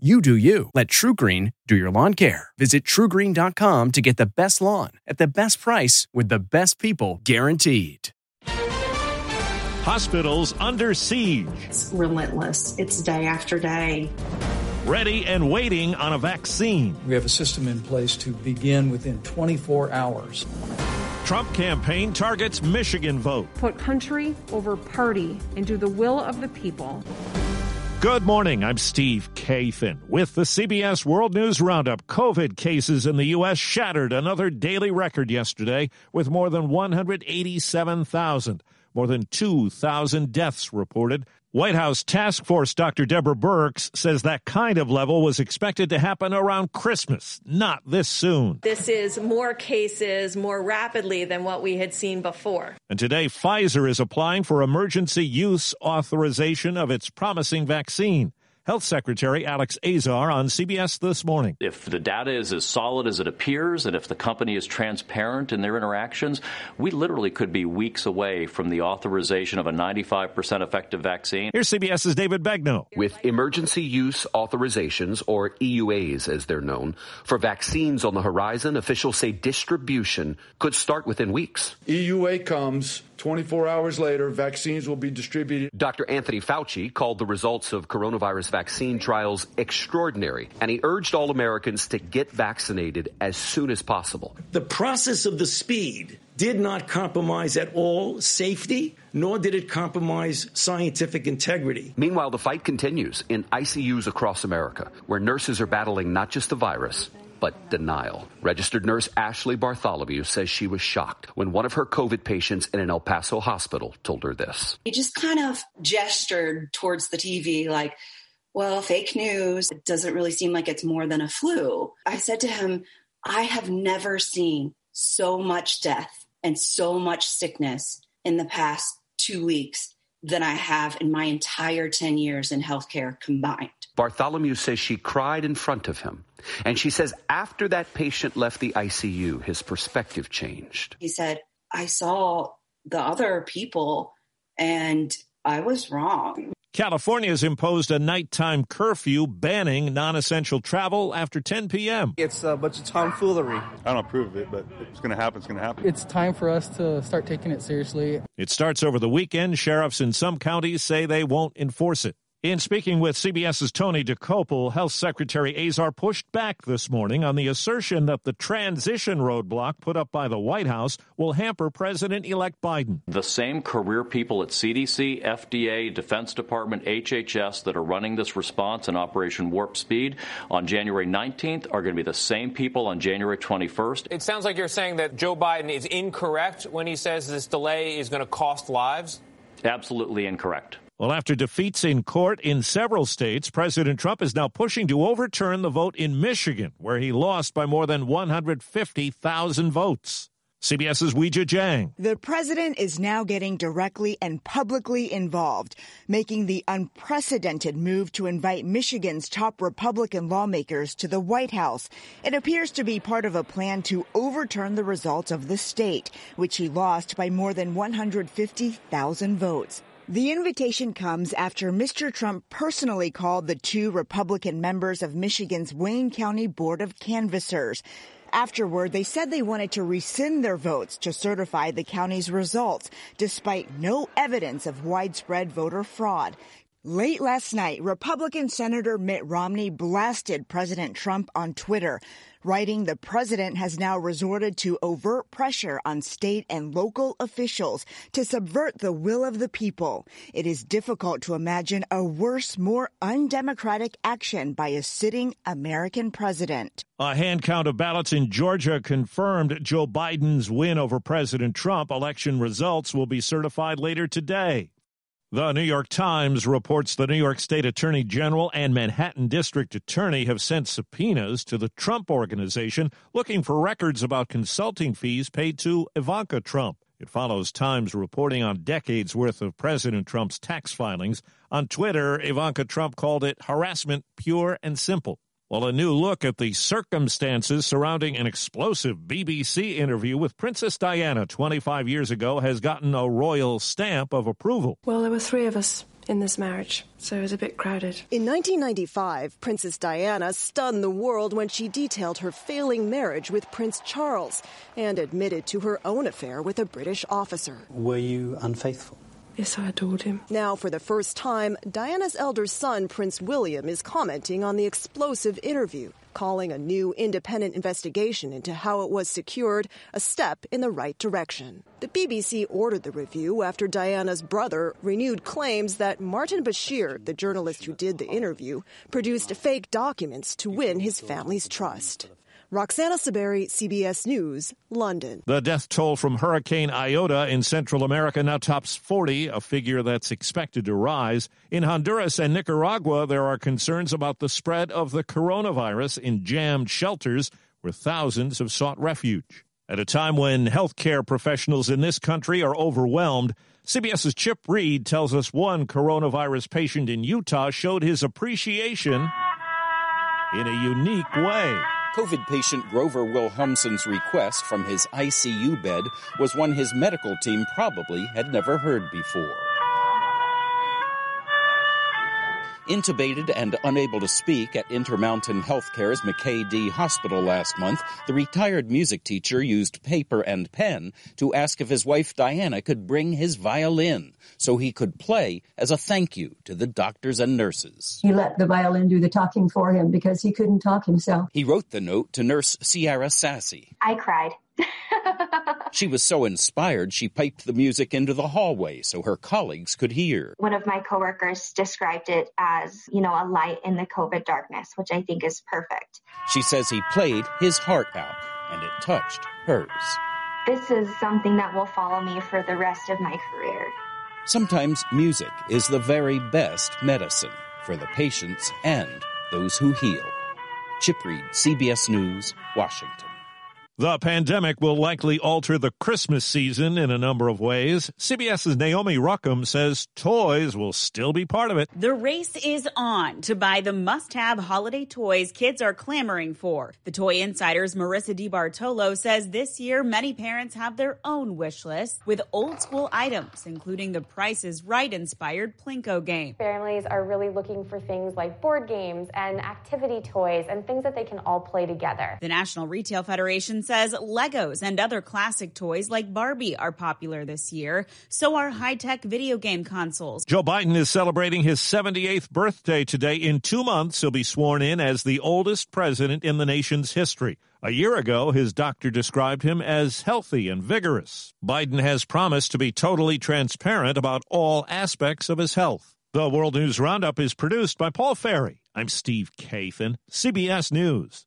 You do you. Let TruGreen do your lawn care. Visit trugreen.com to get the best lawn at the best price with the best people guaranteed. Hospitals under siege. It's relentless. It's day after day. Ready and waiting on a vaccine. We have a system in place to begin within 24 hours. Trump campaign targets Michigan vote. Put country over party and do the will of the people. Good morning. I'm Steve Kathan with the CBS World News Roundup. COVID cases in the U.S. shattered another daily record yesterday with more than 187,000. More than 2,000 deaths reported. White House Task Force Dr. Deborah Birx says that kind of level was expected to happen around Christmas, not this soon. This is more cases more rapidly than what we had seen before. And today, Pfizer is applying for emergency use authorization of its promising vaccine. Health Secretary Alex Azar on CBS This Morning. If the data is as solid as it appears, and if the company is transparent in their interactions, we literally could be weeks away from the authorization of a 95% effective vaccine. Here's CBS's David Begnaud. With emergency use authorizations, or EUAs as they're known, for vaccines on the horizon, officials say distribution could start within weeks. EUA comes 24 hours later, vaccines will be distributed. Dr. Anthony Fauci called the results of coronavirus vaccine trials extraordinary, and he urged all Americans to get vaccinated as soon as possible. The process of the speed did not compromise at all safety, nor did it compromise scientific integrity. Meanwhile, the fight continues in ICUs across America, where nurses are battling not just the virus, but denial. Registered nurse Ashley Bartholomew says she was shocked when one of her COVID patients in an El Paso hospital told her this. He just kind of gestured towards the TV like, well, fake news. It doesn't really seem like it's more than a flu. I said to him, I have never seen so much death and so much sickness in the past two weeks than I have in my entire 10 years in healthcare combined. Bartholomew says she cried in front of him. And she says after that patient left the ICU, his perspective changed. He said, I saw the other people and I was wrong. California has imposed a nighttime curfew banning non essential travel after 10 p.m. It's a bunch of tomfoolery. I don't approve of it, but it's going to happen, it's going to happen. It's time for us to start taking it seriously. It starts over the weekend. Sheriffs in some counties say they won't enforce it. In speaking with CBS's Tony Dokoupil, Health Secretary Azar pushed back this morning on the assertion that the transition roadblock put up by the White House will hamper President elect Biden. The same career people at CDC, FDA, Defense Department, HHS that are running this response in Operation Warp Speed on January 19th are going to be the same people on January 21st. It sounds like you're saying that Joe Biden is incorrect when he says this delay is going to cost lives. Absolutely incorrect. Well, after defeats in court in several states, President Trump is now pushing to overturn the vote in Michigan, where he lost by more than 150,000 votes. CBS's Weijia Jiang. The president is now getting directly and publicly involved, making the unprecedented move to invite Michigan's top Republican lawmakers to the White House. It appears to be part of a plan to overturn the results of the state, which he lost by more than 150,000 votes. The invitation comes after Mr. Trump personally called the two Republican members of Michigan's Wayne County Board of Canvassers. Afterward, they said they wanted to rescind their votes to certify the county's results, despite no evidence of widespread voter fraud. Late last night, Republican Senator Mitt Romney blasted President Trump on Twitter, writing the president has now resorted to overt pressure on state and local officials to subvert the will of the people. It is difficult to imagine a worse, more undemocratic action by a sitting American president. A hand count of ballots in Georgia confirmed Joe Biden's win over President Trump. Election results will be certified later today. The New York Times reports the New York State Attorney General and Manhattan District Attorney have sent subpoenas to the Trump Organization looking for records about consulting fees paid to Ivanka Trump. It follows Times reporting on decades worth of President Trump's tax filings. On Twitter, Ivanka Trump called it harassment pure and simple. Well, a new look at the circumstances surrounding an explosive BBC interview with Princess Diana 25 years ago has gotten a royal stamp of approval. Well, there were three of us in this marriage, so it was a bit crowded. In 1995, Princess Diana stunned the world when she detailed her failing marriage with Prince Charles and admitted to her own affair with a British officer. Were you unfaithful? Yes, I adored him. Now, for the first time, Diana's elder son, Prince William, is commenting on the explosive interview, calling a new independent investigation into how it was secured a step in the right direction. The BBC ordered the review after Diana's brother renewed claims that Martin Bashir, the journalist who did the interview, produced fake documents to win his family's trust. Roxana Saberi, CBS News, London. The death toll from Hurricane Iota in Central America now tops 40, a figure that's expected to rise. In Honduras and Nicaragua, there are concerns about the spread of the coronavirus in jammed shelters where thousands have sought refuge. At a time when healthcare professionals in this country are overwhelmed, CBS's Chip Reid tells us one coronavirus patient in Utah showed his appreciation in a unique way. COVID patient Grover Wilhelmsen's request from his ICU bed was one his medical team probably had never heard before. Intubated and unable to speak at Intermountain Healthcare's McKay-Dee Hospital last month, the retired music teacher used paper and pen to ask if his wife Diana could bring his violin so he could play as a thank you to the doctors and nurses. He let the violin do the talking for him because he couldn't talk himself. He wrote the note to nurse Sierra Sassy. I cried. she was so inspired she piped the music into the hallway so her colleagues could hear. One of my coworkers described it as, you know, a light in the COVID darkness, which I think is perfect. She says he played his heart out and it touched hers. This is something that will follow me for the rest of my career. Sometimes music is the very best medicine for the patients and those who heal. Chip Reid, CBS News, Washington. The pandemic will likely alter the Christmas season in a number of ways. CBS's Naomi Ruchim says toys will still be part of it. The race is on to buy the must have holiday toys kids are clamoring for. The Toy Insider's Marissa DiBartolo says this year many parents have their own wish list with old school items, including the Price is Right inspired Plinko game. Families are really looking for things like board games and activity toys and things that they can all play together. The National Retail Federation says Legos and other classic toys like Barbie are popular this year. So are high tech video game consoles. Joe Biden is celebrating his 78th birthday today. In two months, he'll be sworn in as the oldest president in the nation's history. A year ago, his doctor described him as healthy and vigorous. Biden has promised to be totally transparent about all aspects of his health. The World News Roundup is produced by Paul Ferry. I'm Steve Kathan, CBS News.